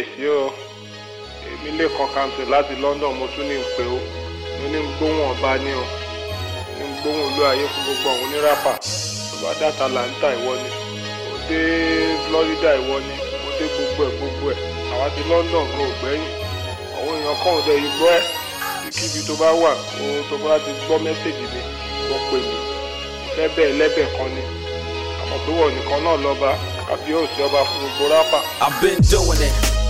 kábíyèsí o. Èmi lè kan kàǹtì láti London mo tún ní ń pè ó. Mo ní ń gbóhùn ọba ní o. Ní ń gbóhùn olú ayé fún gbogbo àwọn oníràpà. Bá dàtà là ìwọ ni. Mo dé Florida ìwọ ni. Mo dé gbogbo ẹ̀ gbogbo ẹ̀. Àwa ti London gan ò gbẹ́yìn. Àwọn èèyàn kan ò dẹ̀ yìí gbọ́ ẹ̀. Kíbi tó bá wà kó tó bá ti gbọ́ mẹ́sẹ̀gì mi kó pè mí. Fẹ́ bẹ́ẹ̀ lẹ́bẹ̀ kan ni. Àmọ́ pé wọ́n nìkan náà lọ́ba àbí òsì ọba fún gbogbo rápà. I've been doing it.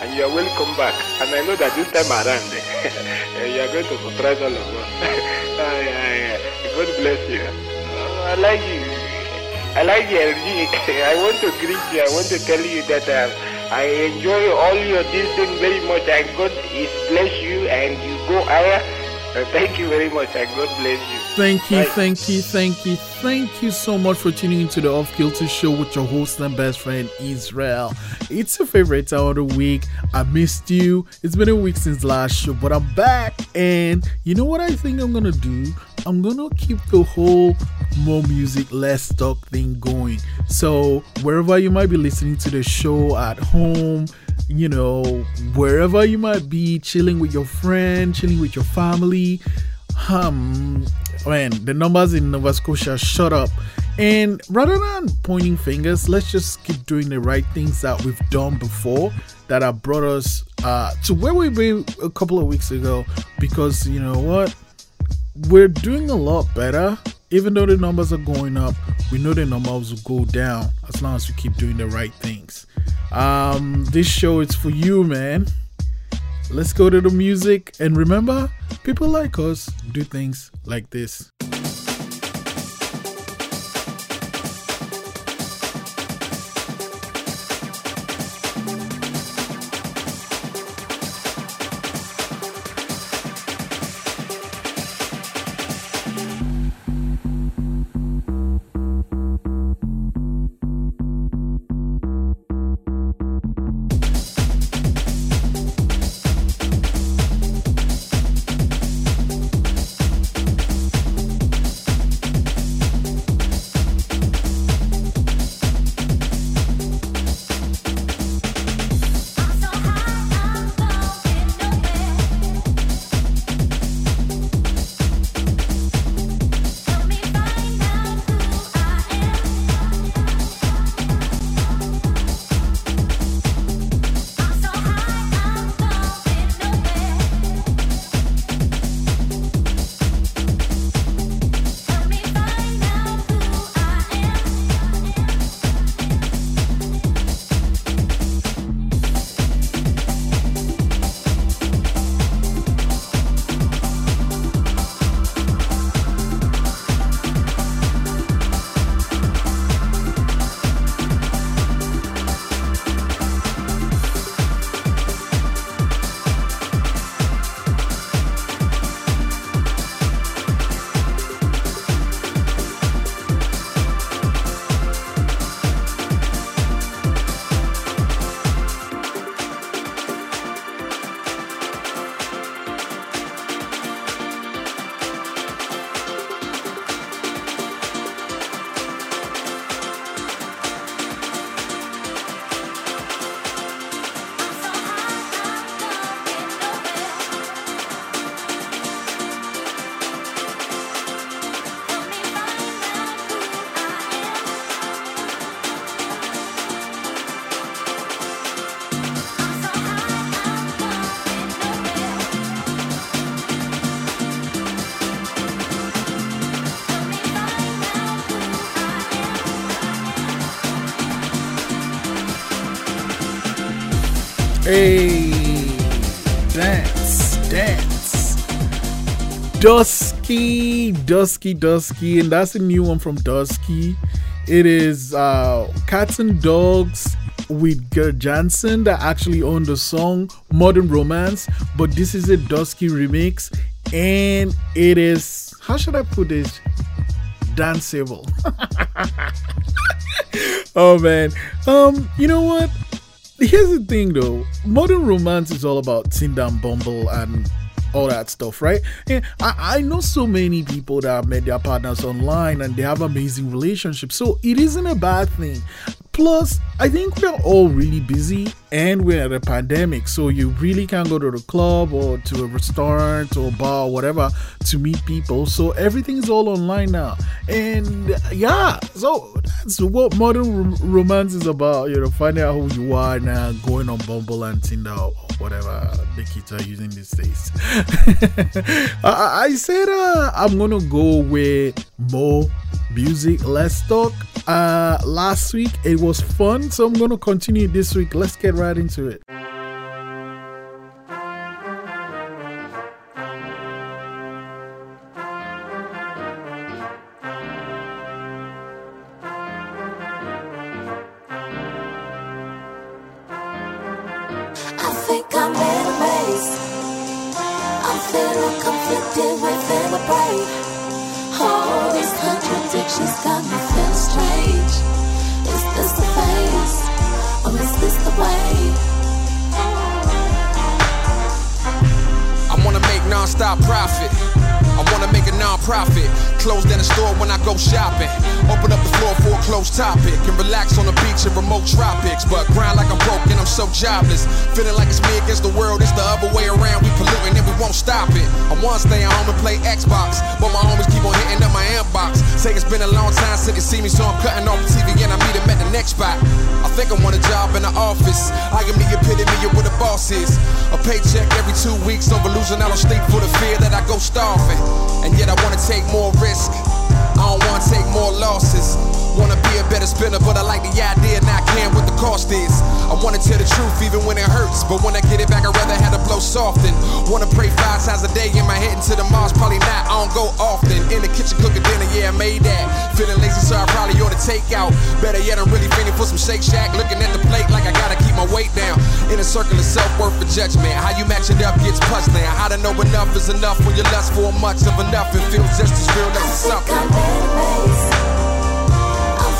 and you are welcome back. And I know that this time around, you are going to surprise all of us. God bless you. I like you. I like your music. I want to greet you. I want to tell you that uh, I enjoy all your this thing very much. And God is bless you and you go higher. Uh, thank you very much and God bless you. Thank you, Bye. thank you, thank you, thank you so much for tuning into the Off Kilter Show with your host and best friend Israel. It's your favorite hour of the week. I missed you. It's been a week since last show, but I'm back. And you know what I think I'm gonna do? I'm gonna keep the whole more music, less talk thing going. So wherever you might be listening to the show at home, you know, wherever you might be chilling with your friend, chilling with your family, um man the numbers in nova scotia shut up and rather than pointing fingers let's just keep doing the right things that we've done before that have brought us uh, to where we were a couple of weeks ago. Because you know what? We're doing a lot better. Even though the numbers are going up we know the numbers will go down as long as we keep doing the right things. Um this show is for you man. Let's go to the music. And remember people like us do things like this dance. Dusky, Dusky, Dusky, and that's a new one from Dusky. It is uh, Cats and Dogs with Gerd Janson that actually owned the song Modern Romance, but this is a Dusky remix, and it is how should I put this? Danceable. oh man. Um, you know what? Here's the thing though. Modern romance is all about Tinder and Bumble and all that stuff, right? And I, I know so many people that have met their partners online and they have amazing relationships. So it isn't a bad thing. Plus, I think we're all really busy and we're at a pandemic, so you really can't go to the club or to a restaurant or bar or whatever to meet people. So everything's all online now. And yeah, so that's what modern romance is about, you know, finding out who you are now, going on Bumble and Tinder or whatever the kids are using these days. I, I, said uh, I'm gonna go with more music. Let's talk. Uh, last week it was fun, so I'm gonna continue this week. Let's get right into it. She's got me feel strange. Is this the face? Or is this the way? I wanna make non-stop profit jobless. Feeling like it's me against the world, it's the other way around. We polluting and we won't stop it. I wanna stay at home and play Xbox, but my homies keep on hitting up my inbox. Say it's been a long time since they see me, so I'm cutting off the TV and I meet them at the next spot. I think I want a job in the office. I am the epitome of what the boss is. A paycheck every two weeks over losing out on sleep for the fear that I go starving. And yet I wanna take more risk. I don't wanna take more losses. Wanna be a better spinner, but I like the idea, not caring what the cost is. I wanna tell the truth even when it hurts, but when I get it back, I'd rather have to blow soft and Wanna pray five times a day, am I heading to the Mars? Probably not, I don't go often. In the kitchen cooking dinner, yeah, I made that. Feeling lazy, so I probably ought to take out. Better yet, I'm really feeling for some Shake Shack. Looking at the plate like I gotta keep my weight down. In a circle of self worth for judgment. How you match it up gets puzzling. How to know enough is enough when you lust for much of enough. It feels just as real as something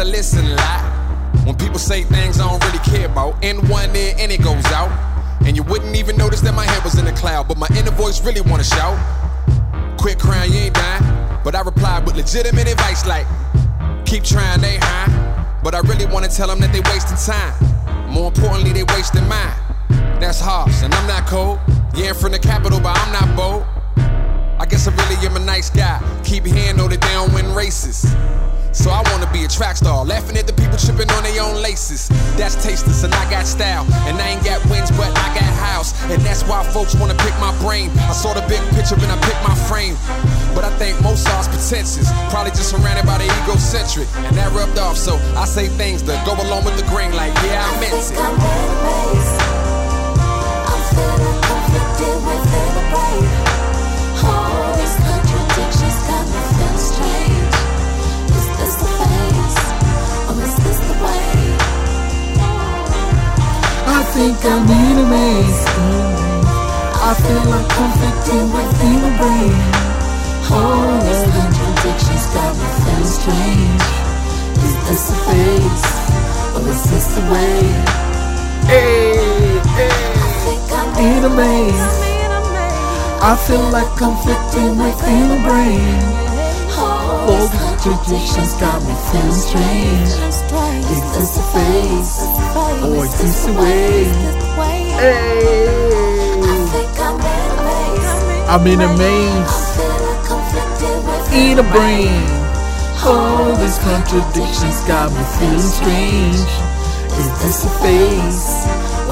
I listen a lot. When people say things I don't really care about, in one ear and it goes out. And you wouldn't even notice that my head was in the cloud, but my inner voice really wanna shout. Quit crying, you ain't dying. But I replied with legitimate advice like, keep trying, they high. But I really wanna tell them that they wasting time. More importantly, they wasting mine. That's harsh, and I'm not cold. Yeah, from the capital, but I'm not bold. I guess I really am a nice guy. Keep hearing though that they don't win races. So I wanna be a track star, laughing at the people tripping on their own laces. That's tasteless, and I got style, and I ain't got wins, but I got house, and that's why folks wanna pick my brain. I saw the big picture and I picked my frame, but I think are pretentious, probably just surrounded by the egocentric, and that rubbed off. So I say things that go along with the grain, like yeah, I meant it. I'm feeling conflicted within think I'm in a maze. I feel like I'm conflicting within my brain. All the contradictions got me feeling strange. Is this a phase, or is this the way? Hey, hey. In a maze. I feel like conflicting within my brain. All the contradictions got me feeling strange. Is this a phase, or is this the way? Hey, I'm in a maze, in a brain. All these contradictions got me feeling strange. Is this a phase?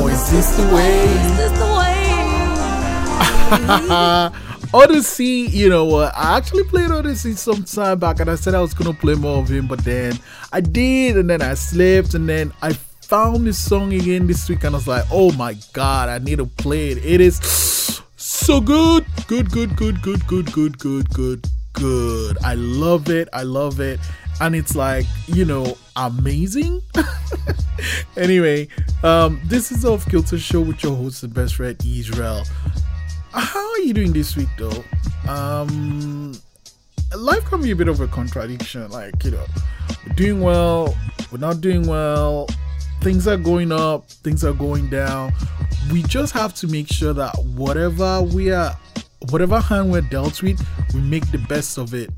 Or is this the way? Oddisee, you know what? I actually played Oddisee some time back and I said I was gonna play more of him, but then I did, and then I slept, and then I found this song again this week and I was like, oh my god, I need to play it. It is so good. Good, good, good, good, good, good, good, good, good. I love it. I love it. And it's like, you know, amazing. anyway, um, this is Off Kilter Show with your host and best friend Israel. How are you doing this week though? Um life can be a bit of a contradiction. Like, you know, we're doing well, we're not doing well, things are going up, things are going down. We just have to make sure that whatever we are whatever hand we're dealt with, we make the best of it.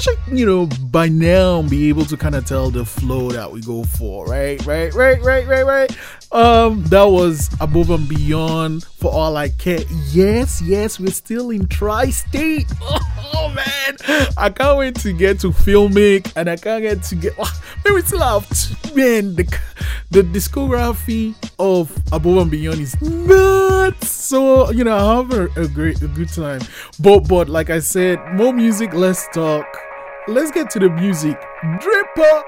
Should, you know, by now be able to kind of tell the flow that we go for, right? Right, right, right, right, right. Um, that was above and beyond for all I care. Yes, yes, we're still in tri-state. Oh, man, I can't wait to get to filmic, and I can't get to get. Maybe we still have t- man the the discography of above and beyond is nuts. So you know, I have a, a great a good time. But but like I said, more music. Let's talk. Let's get to the music. Draper.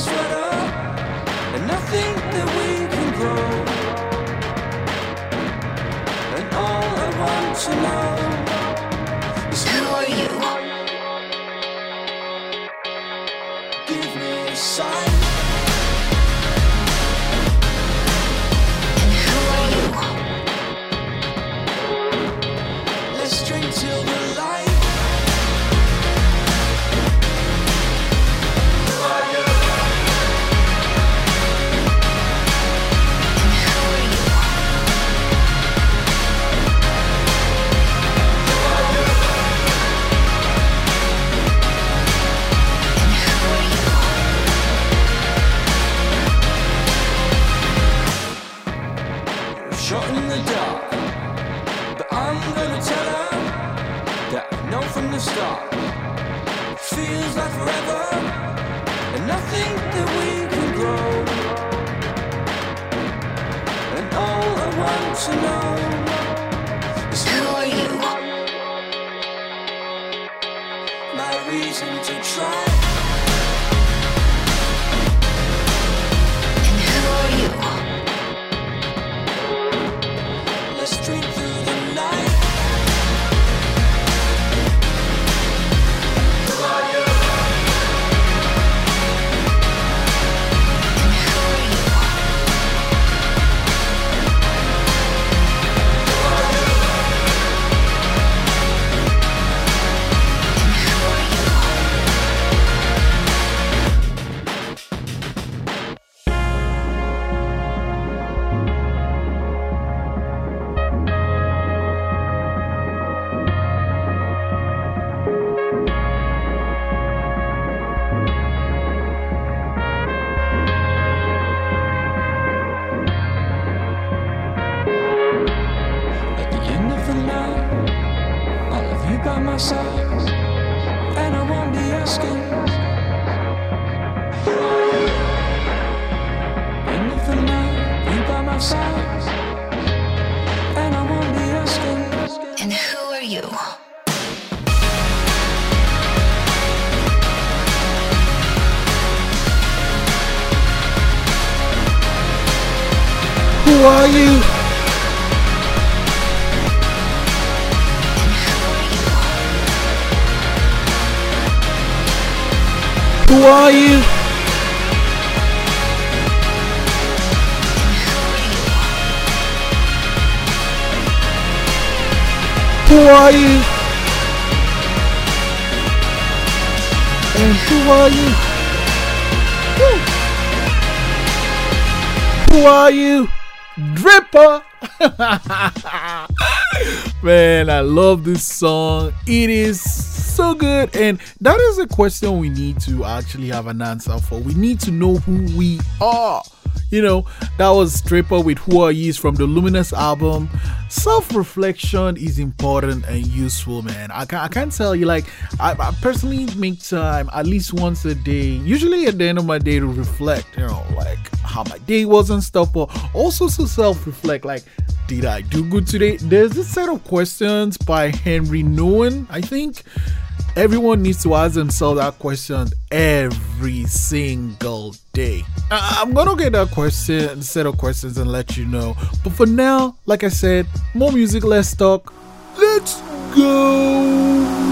Sweater, that we can grow. And all I want to know is Who are you? give me a sign. But I'm gonna tell her that I know from the start. It feels like forever, and nothing that we can grow. And all I want to know is Who are you? my reason to try. And who are you? Who are you? Who are you? And who are you? Who are you? Draper. Man, I love this song. It is so good. And that is a question we need to actually have an answer for. We need to know who we are. You know, that was Draper with Who Are Yous from the Luminous album. Self reflection is important and useful, man. I, can't, I can't tell you, like, I, I personally make time at least once a day, usually at the end of my day, to reflect, you know, like how my day was and stuff, but also to self reflect, like, did I do good today? There's this set of questions by Henri Nouwen, I think. Everyone needs to ask themselves that question every single day. I- I'm gonna get that question, set of questions, and let you know. But for now, like I said, more music, less talk. Let's go.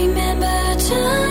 Remember turning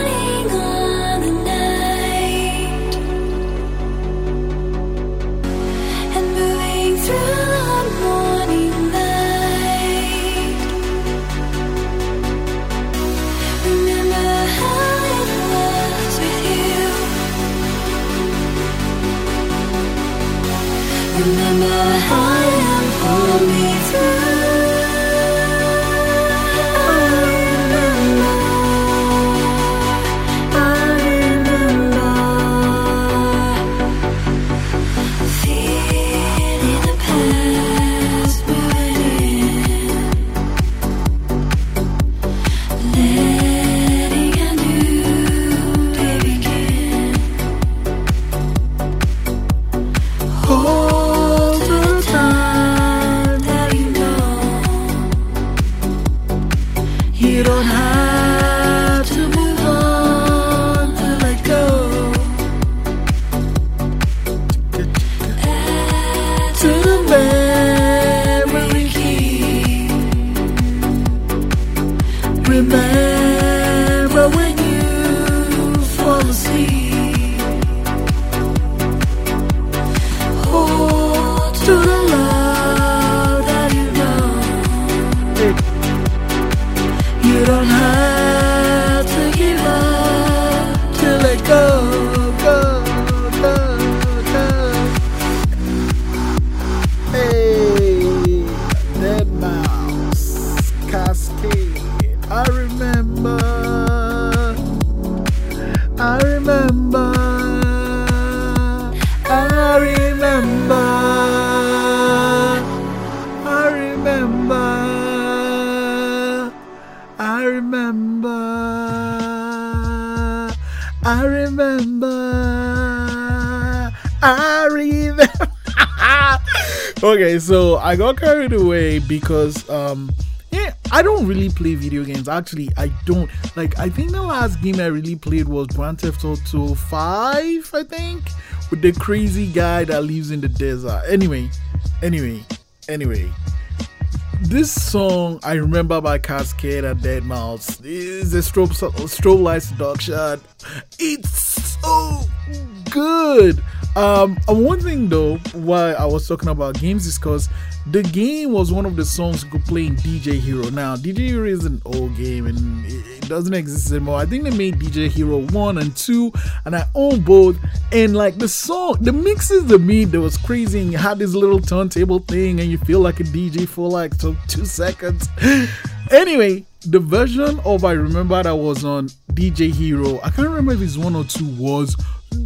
okay, so I got carried away because um yeah, I don't really play video games. Actually, I don't. Like I think the last game I really played was Grand Theft Auto 5, I think, with the crazy guy that lives in the desert. Anyway, anyway, anyway. This song I remember by Kaskade and deadmau5 is a strobe strobe light seduction. It's so good. Um, and one thing though, why I was talking about games is because the game was one of the songs you could play in DJ Hero. Now, DJ Hero is an old game and it, doesn't exist anymore. I think they made DJ Hero 1 and 2, and I own both. And like the song, the mixes, the beat that was crazy, and you had this little turntable thing, and you feel like a DJ for like so two seconds. anyway, the version of I remember that was on DJ Hero, I can't remember if it's one or two, was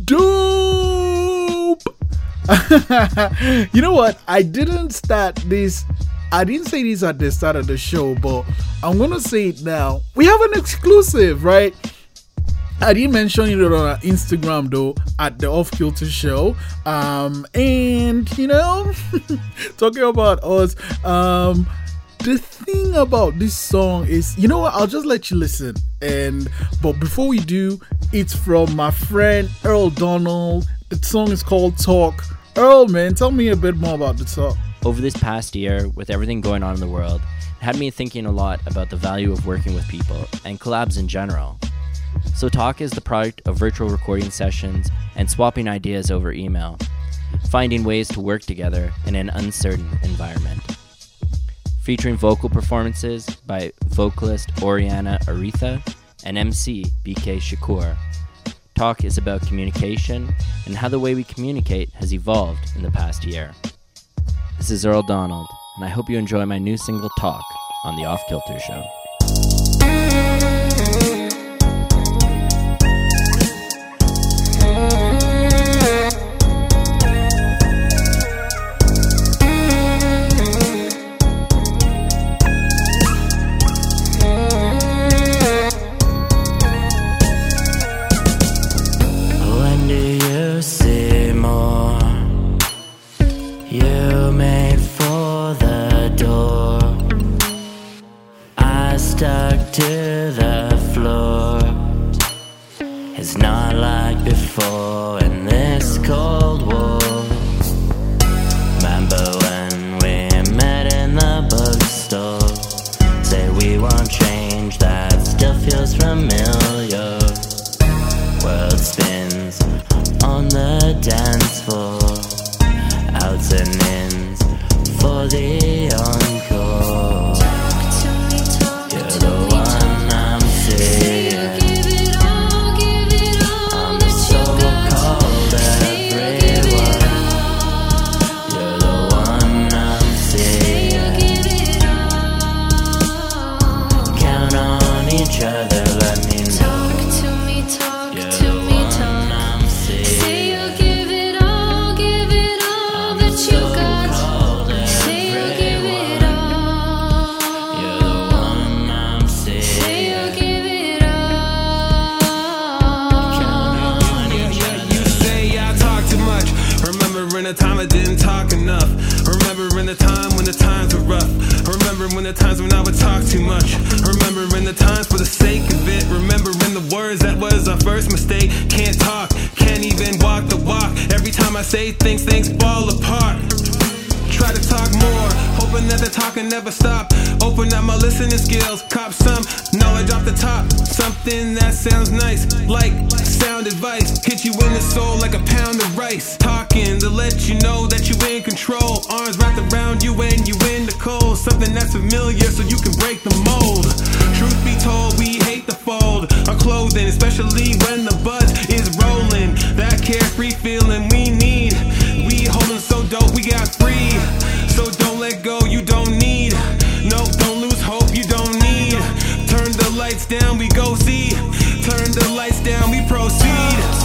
dope. you know what? I didn't start this. I didn't say this at the start of the show, but I'm gonna say it now. We have an exclusive, right? I didn't mention it on our Instagram though at the Off Kilter Show. Um, and you know, talking about us, um, the thing about this song is, you know what? I'll just let you listen. And but before we do, it's from my friend Earl Donald. The song is called Talk. Earl, man, tell me a bit more about the talk. Over this past year, with everything going on in the world, it had me thinking a lot about the value of working with people and collabs in general. So, Talk is the product of virtual recording sessions and swapping ideas over email, finding ways to work together in an uncertain environment. Featuring vocal performances by vocalist Audrianna Althea and MC BK Shakur. Talk is about communication and how the way we communicate has evolved in the past year. This is Earl Donald, and I hope you enjoy my new single Talk on the Off Kilter Show. Remembering the times when I would talk too much. Remembering the times for the sake of it. Remembering the words that was our first mistake. Can't talk, can't even walk the walk. Every time I say things, things fall apart. Try to talk more, hoping that the talking never stop. Open up my listening skills, cop some knowledge off the top. Something that sounds nice, like sound advice. Hit you in the soul like a pound of rice. Talking to let you know that you in control. Arms wrapped around you and you in the cold. Something that's familiar so you can break the mold. Truth be told, we hate the fold. Our clothing, especially when the buzz is rolling. That carefree feeling we need. We holding so dope, we got free. So don't let go, you don't need. No, don't lose hope, you don't need. Turn the lights down, we go see. Turn the lights down, we proceed.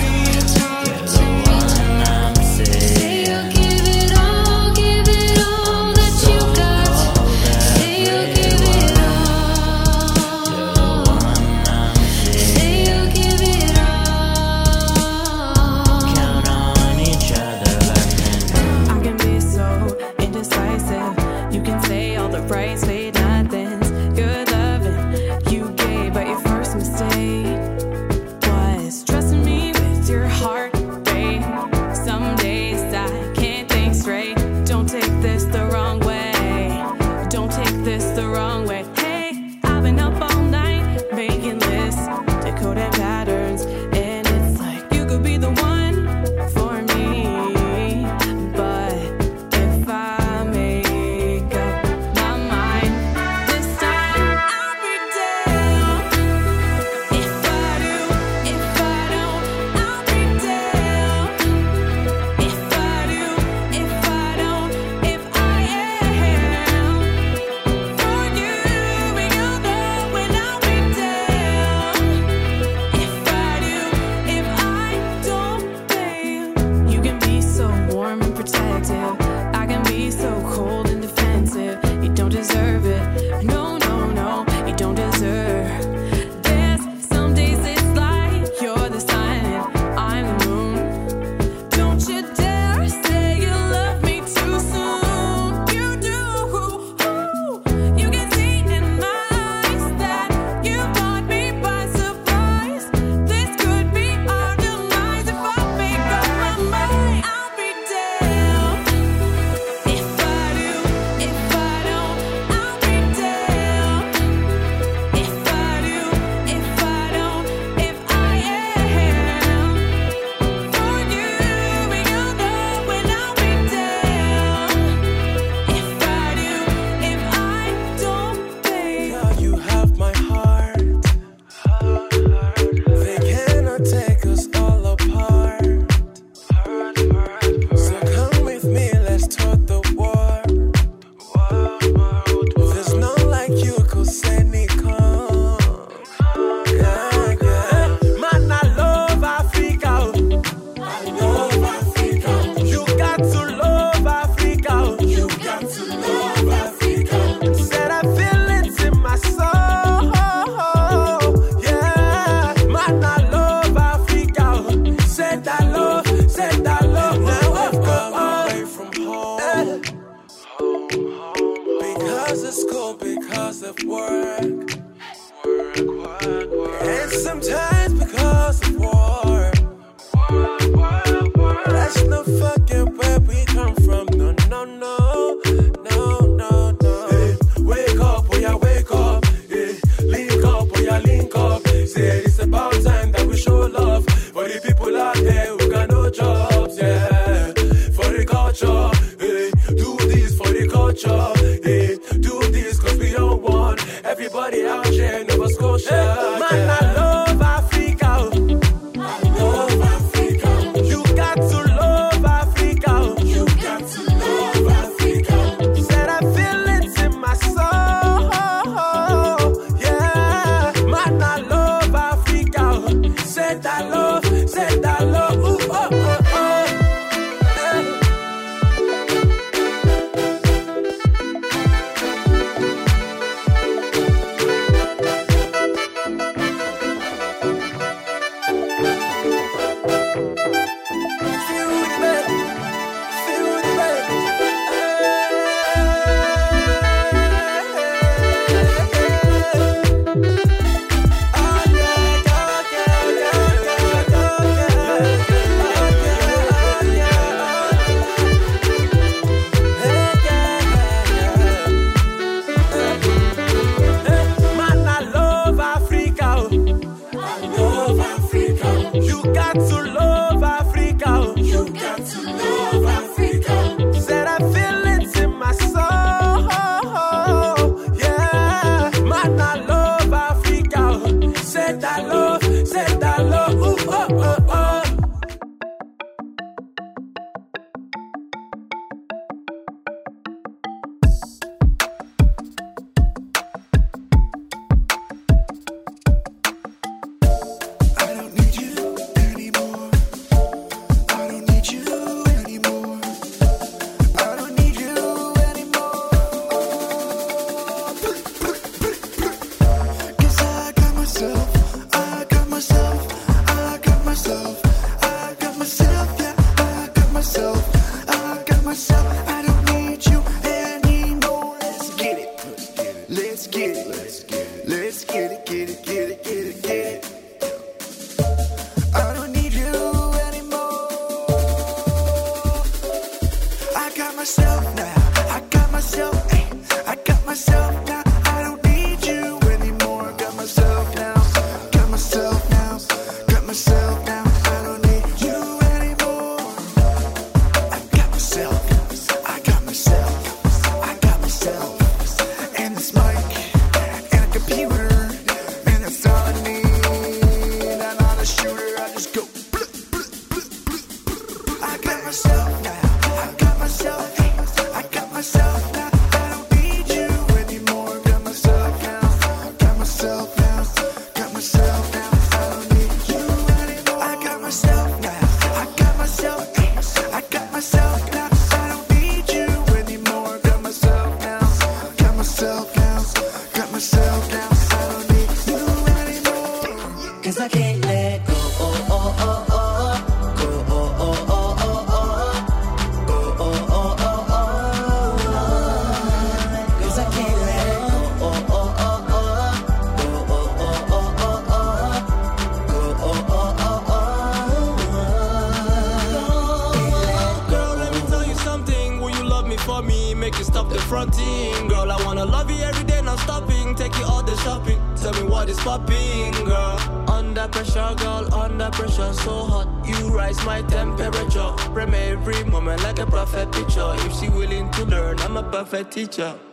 Teacher.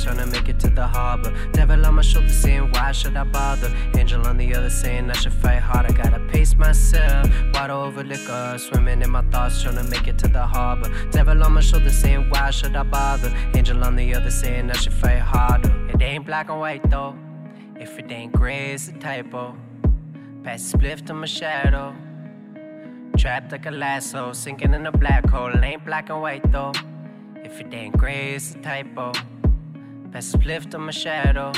In trying to make it to the harbor. Devil on my shoulder saying, Why should I bother? Angel on the other saying, I should fight harder. Gotta pace myself, Water over liquor. Swimming in my thoughts, trying to make it to the harbor. Devil on my shoulder saying, Why should I bother? Angel on the other saying, I should fight harder. It ain't black and white though. If it ain't gray, it's a typo. Pass spliff to my shadow. Trapped like a lasso, sinking in a black hole. It ain't black and white though. If it ain't gray, it's a typo. A spliff to my shadow.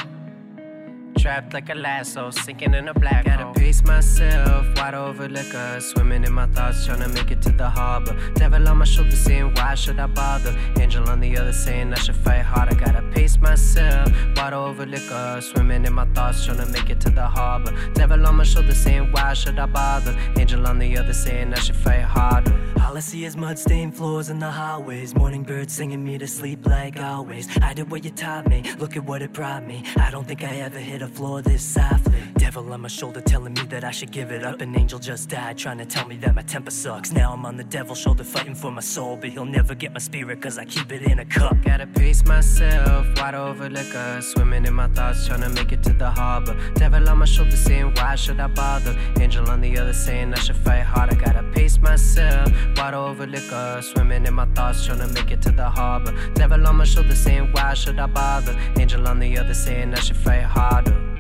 Trapped like a lasso, sinking in a black Gotta hole. pace myself, wide over liquor. Swimming in my thoughts, trying to make it to the harbor. Devil on my shoulder saying, Why should I bother? Angel on the other saying, I should fight harder. I gotta pace myself, wide over liquor. Swimming in my thoughts, trying to make it to the harbor. Devil on my shoulder saying, Why should I bother? Angel on the other saying, I should fight harder. All I see is mud stained floors in the hallways. Morning birds singing me to sleep like always. I did what you taught me, look at what it brought me. I don't think I ever hit a floor this softly. Devil on my shoulder telling me that I should give it up. An angel just died trying to tell me that my temper sucks. Now I'm on the devil's shoulder fighting for my soul, but he'll never get my spirit cause I keep it in a cup. Gotta pace myself, wide over liquor. Swimming in my thoughts, trying to make it to the harbor. Devil on my shoulder saying, Why should I bother? Angel on the other saying, I should fight harder. Gotta pace myself, wide over liquor. Swimming in my thoughts, trying to make it to the harbor. Devil on my shoulder saying, Why should I bother? Angel on the other saying, I should fight harder.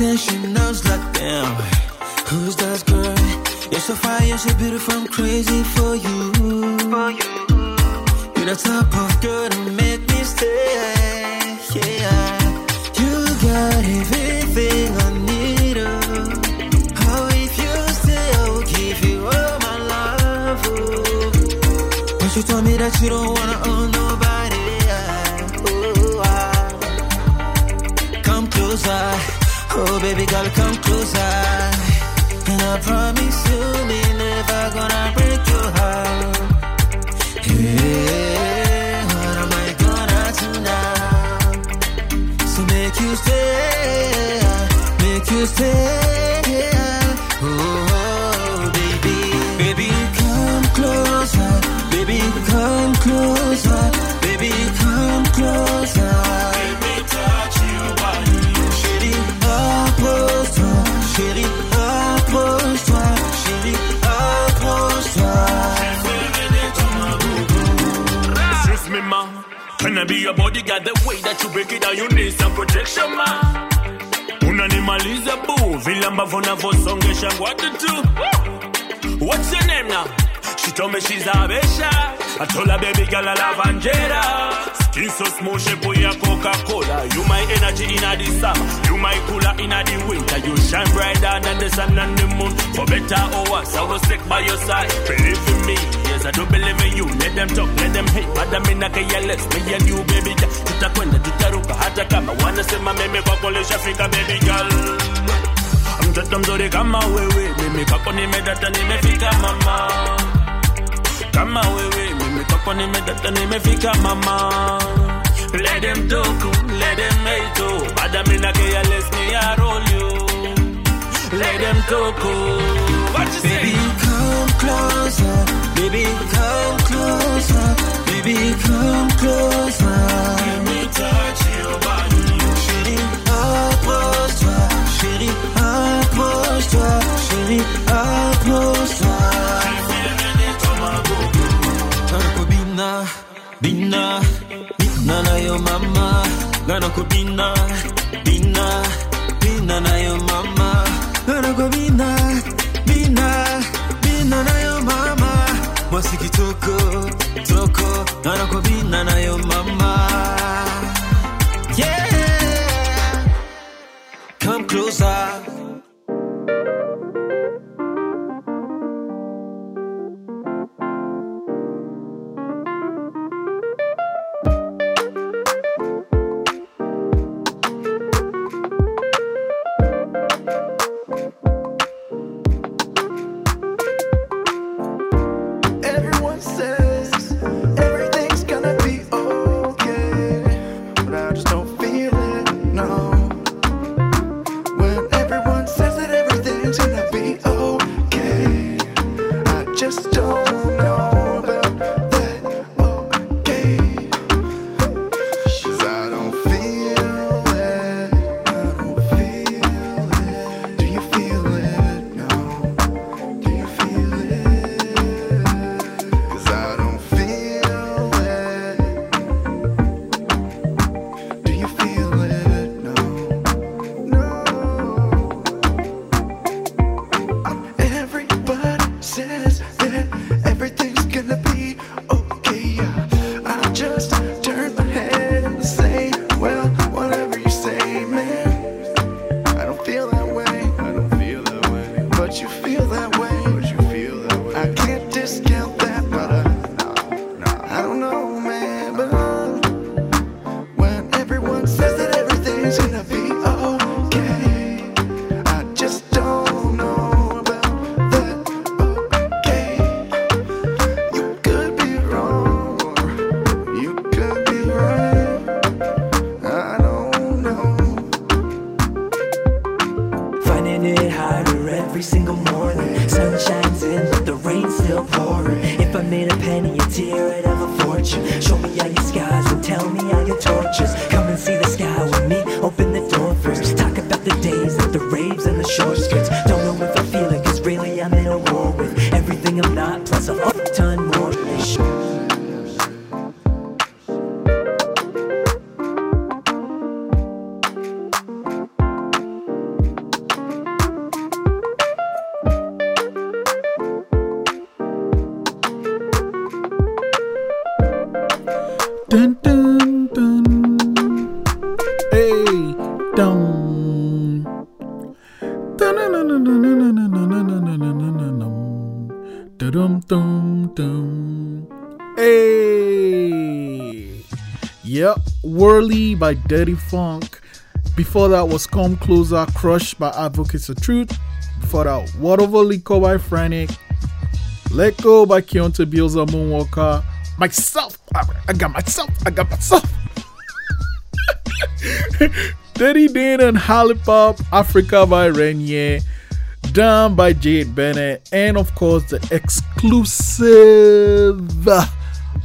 Attention. I was like, damn, who's that girl? You're so fine, you're so beautiful, I'm crazy for you. For you. You're the type of girl to make me stay. Yeah, you got everything I need. Oh, oh if you stay, I'll give you all my love. Oh. But you told me that you don't I be your bodyguard the way that you break it down? You need some protection, ma. Unanimaliza boo, unavyosongesha ngwatu tu. Woo! What's your name now? She told me she's a Habesha. I told her baby girl I love injera. Skin so smooth, shape of your Coca-Cola. You my energy in the summer. You my cooler in the winter. You shine brighter than the sun and the moon. For better or worse, I will stick by your side. Believe in me, yes I do believe in you. Let them talk, let them hate. Madam in a careless. Me and you baby girl. Tutakwenda, tutaruka hata kama wanasema meme kwako lishafika baby girl. Mtoto mzuri kama wewe, mimi kwako nimedata, nimefika mama. Kama wewe, mimi kwako nimedata, nimefika mama. Let them talk, let them hate, oh. Bada mina careless, me I roll you. Let them talk. What you say? Baby, come closer. Baby, come closer. Baby, come closer. Let me touch your body. Chérie, approche-toi. Chérie, approche-toi. Chérie, approche-toi. Bina, bina na yo mama. Ganako bina, bina, bina na yo mama. Ganako bina, bina, bina na yo mama. Mwasi kitoko, toko. Ganako bina na yo mama. Yeah, come closer. ton more. by Dirty Phunk. Before that was Come Closer, Crushed by Advocates of Truth. Before that, Water Over Liquor by Frantik. Let Go by Keonte Bielsa MoonWalka. Myself, I got myself, I got myself. Dirty Dane and Halipop, Africa by Arenye. Down by Jade Bennett, and of course the exclusive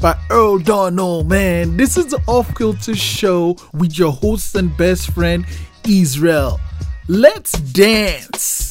by Earl Donald, man. This is the Off Kilter Show with your host and best friend, Israel. Let's dance!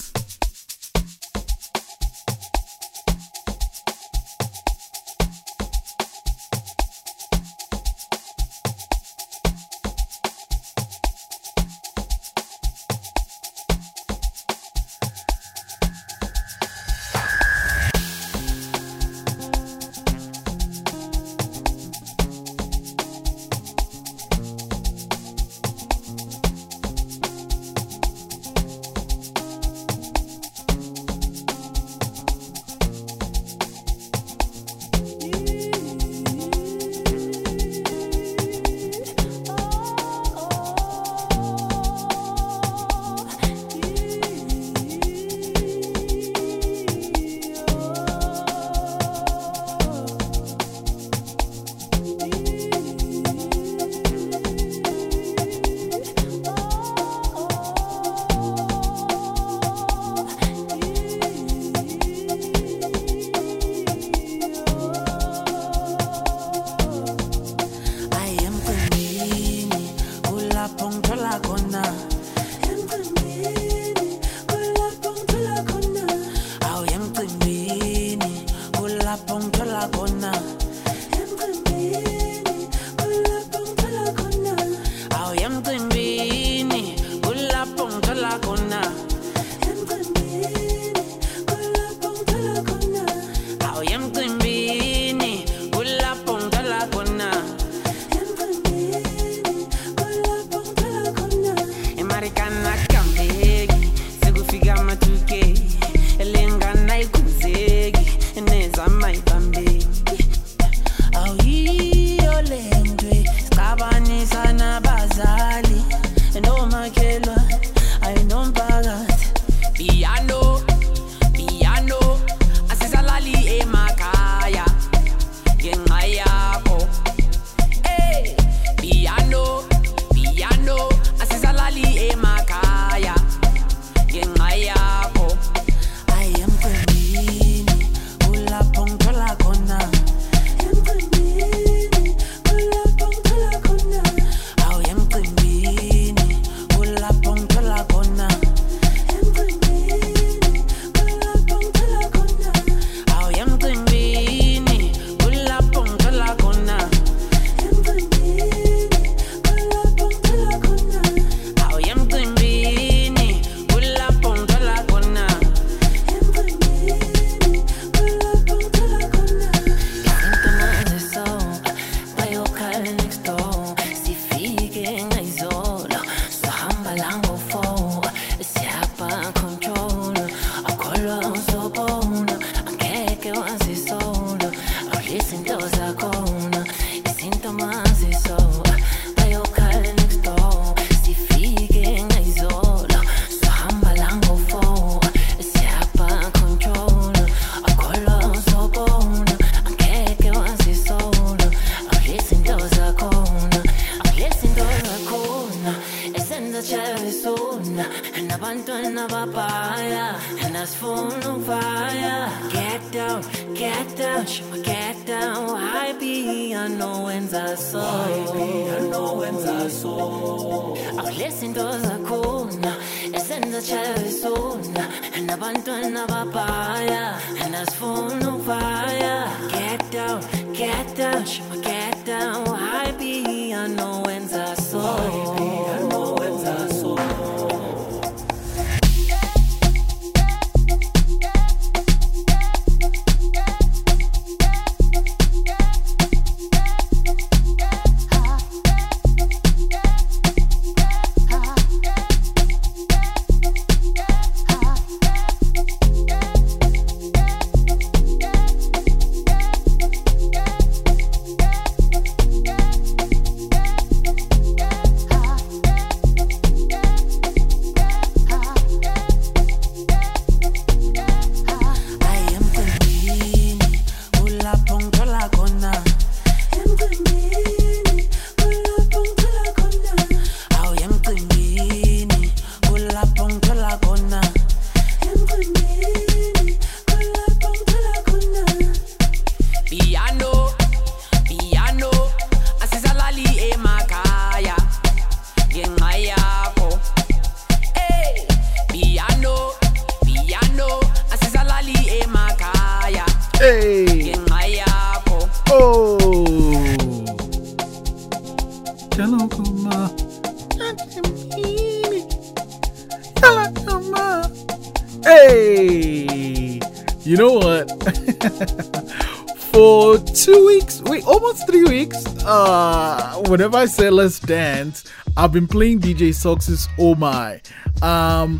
Whenever I say let's dance, I've been playing DJ Sox's Oh My. Um,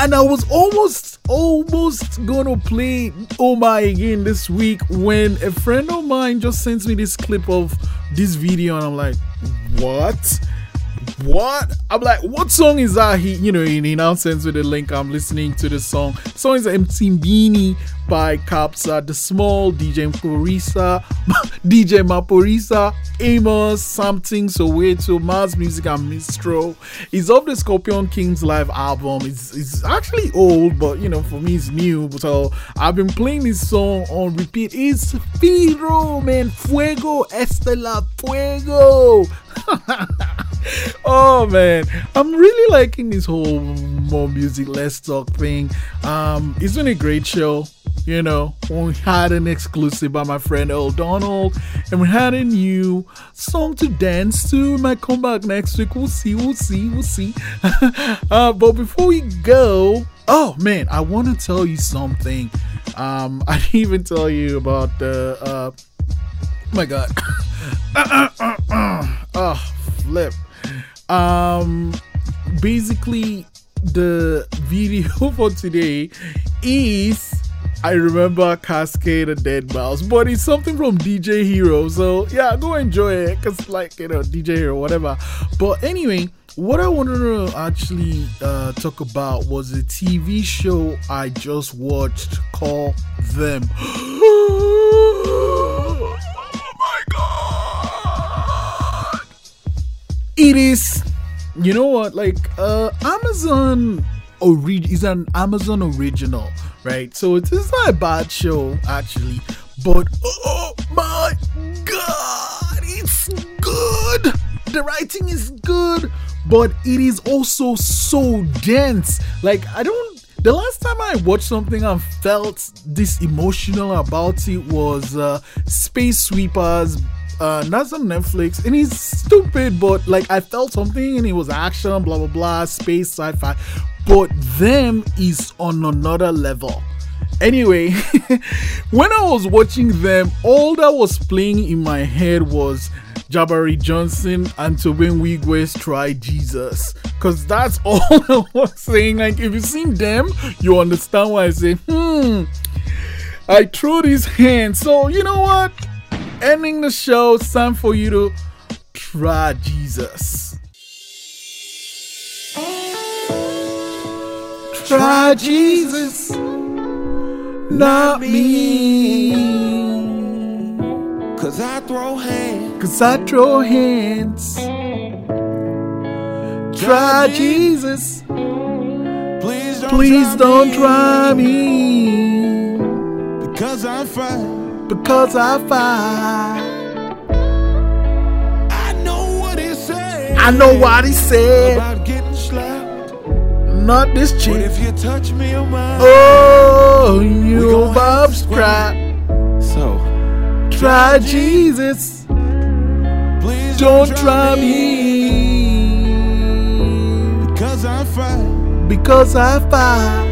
and I was almost, almost gonna play Oh My again this week when a friend of mine just sends me this clip of this video, and I'm like, what? What? I'm like, what song is that? He, you know, he, he now sends me the link. I'm listening to the song. The song is Beanie by Kabza De Small, DJ Maphorisa, DJ Maphorisa, Aymos, Samthing Soweto, Mas Music, and Mystro. It's off the Scorpion Kings live album. It's, it's actually old, but you know, for me, it's new. So I've been playing this song on repeat. It's Firo, man. Fuego, Estela, Fuego. oh man. I'm really liking this whole more music less talk thing. Um it's been a great show you know. We had an exclusive by my friend old donald and we had a new song to dance to. We might come back next week. We'll see we'll see we'll see. Uh but before we go oh man i want to tell you something. Um i didn't even tell you about the uh my god oh flip um basically the video for today is I remember Kaskade and deadmau5, but it's something from DJ Hero. So yeah, go enjoy it because like you know DJ Hero, whatever. But anyway, what I wanted to actually uh, talk about was a TV show I just watched called Them. it is you know what like uh amazon orig- is an amazon original right? So it is not a bad show actually but oh my god it's good. The writing is good but it is also so dense. Like i don't the last time I watched something and felt this emotional about it was uh, Space Sweepers uh that's on Netflix. And it's stupid but like I felt something and it was action blah blah blah space sci-fi. But them is on another level anyway when I was watching them all that was playing in my head was Jabari Johnson and Tobe Nwigwe's Try Jesus. Because that's all I was saying. Like if you've seen them you understand why I say hmm I threw these hands so you know what? Ending the show, it's time for you to try Jesus. Try Jesus, not me. Cause I throw hands. Cause I throw hands. Try Jesus, Please don't try me. Because I'm fine. Because I fight. I know what he said. I know what he said. About getting slapped. Not this But chick. if you touch me on my Oh, We you gon' Bob have. So Try Jesus. please Don't try me. Because I fight. Because I fight.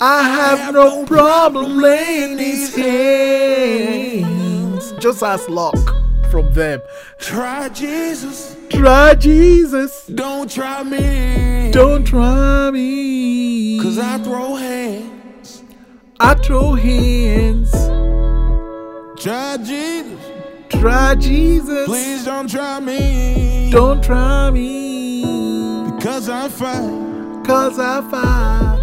I have no problem laying these hands. Just ask luck from them. Try Jesus. Try Jesus. Don't try me. Don't try me. Cause I throw hands. I throw hands. Try Jesus. Try Jesus. Please don't try me. Don't try me. Because I'm fine. Cause I fight.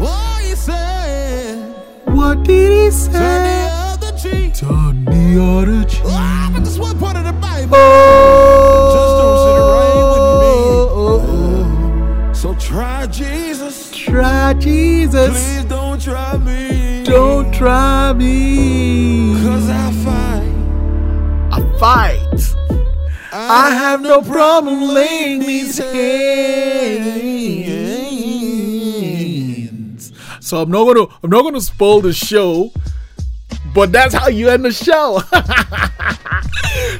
Oh, he said. What did he say? Turn the other cheek. Turn the other cheek. Ah, but this one part of the Bible. Just don't sit right with Oh, So try Jesus. Try Jesus. Please don't try me. Don't try me. Cause I fight. I fight. I have no problem laying these hands. So I'm not gonna I'm not gonna spoil the show, but that's how you end the show.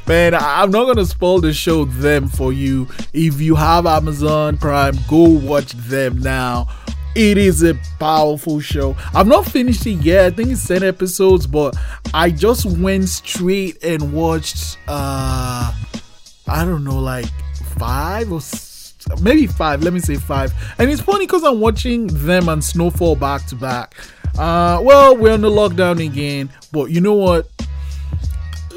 Man, I- I'm not gonna spoil the show them for you. If you have Amazon Prime, go watch them now. It is a powerful show. I've not finished it yet. I think it's 10 episodes, but I just went straight and watched uh I don't know, like five or maybe five. Let me say five. And it's funny because I'm watching them and Snowfall back to back. Uh, well, we're on the lockdown again, but you know what?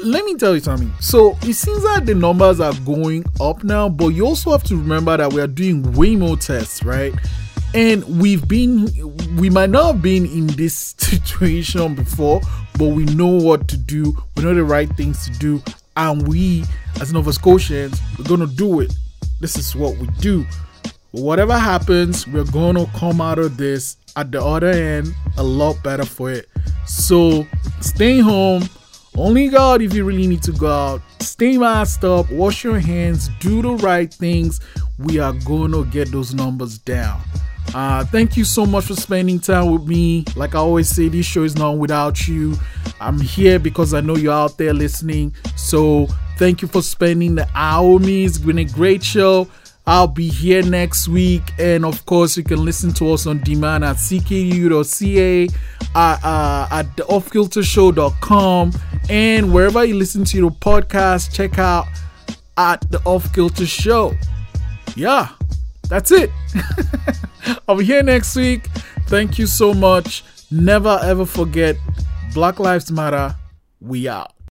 Let me tell you something. So it seems that the numbers are going up now, but you also have to remember that we are doing way more tests, right? And we've been, we might not have been in this situation before, but we know what to do. We know the right things to do, and we, as Nova Scotians, we're gonna do it. This is what we do. Whatever happens, we're gonna come out of this at the other end a lot better for it. So stay home. Only God if you really need to go out. Stay masked up, wash your hands, do the right things. We are gonna get those numbers down. Uh, thank you so much for spending time with me. Like I always say, this show is not without you. I'm here because I know you're out there listening. So thank you for spending the hour with me. It's been a great show. I'll be here next week. And of course, you can listen to us on demand at cku.ca, uh, uh, at the offkiltershow.com, and wherever you listen to your podcast, check out at the Off Kilter Show. Yeah, that's it. I'll be here next week. Thank you so much. Never ever forget Black Lives Matter. We out.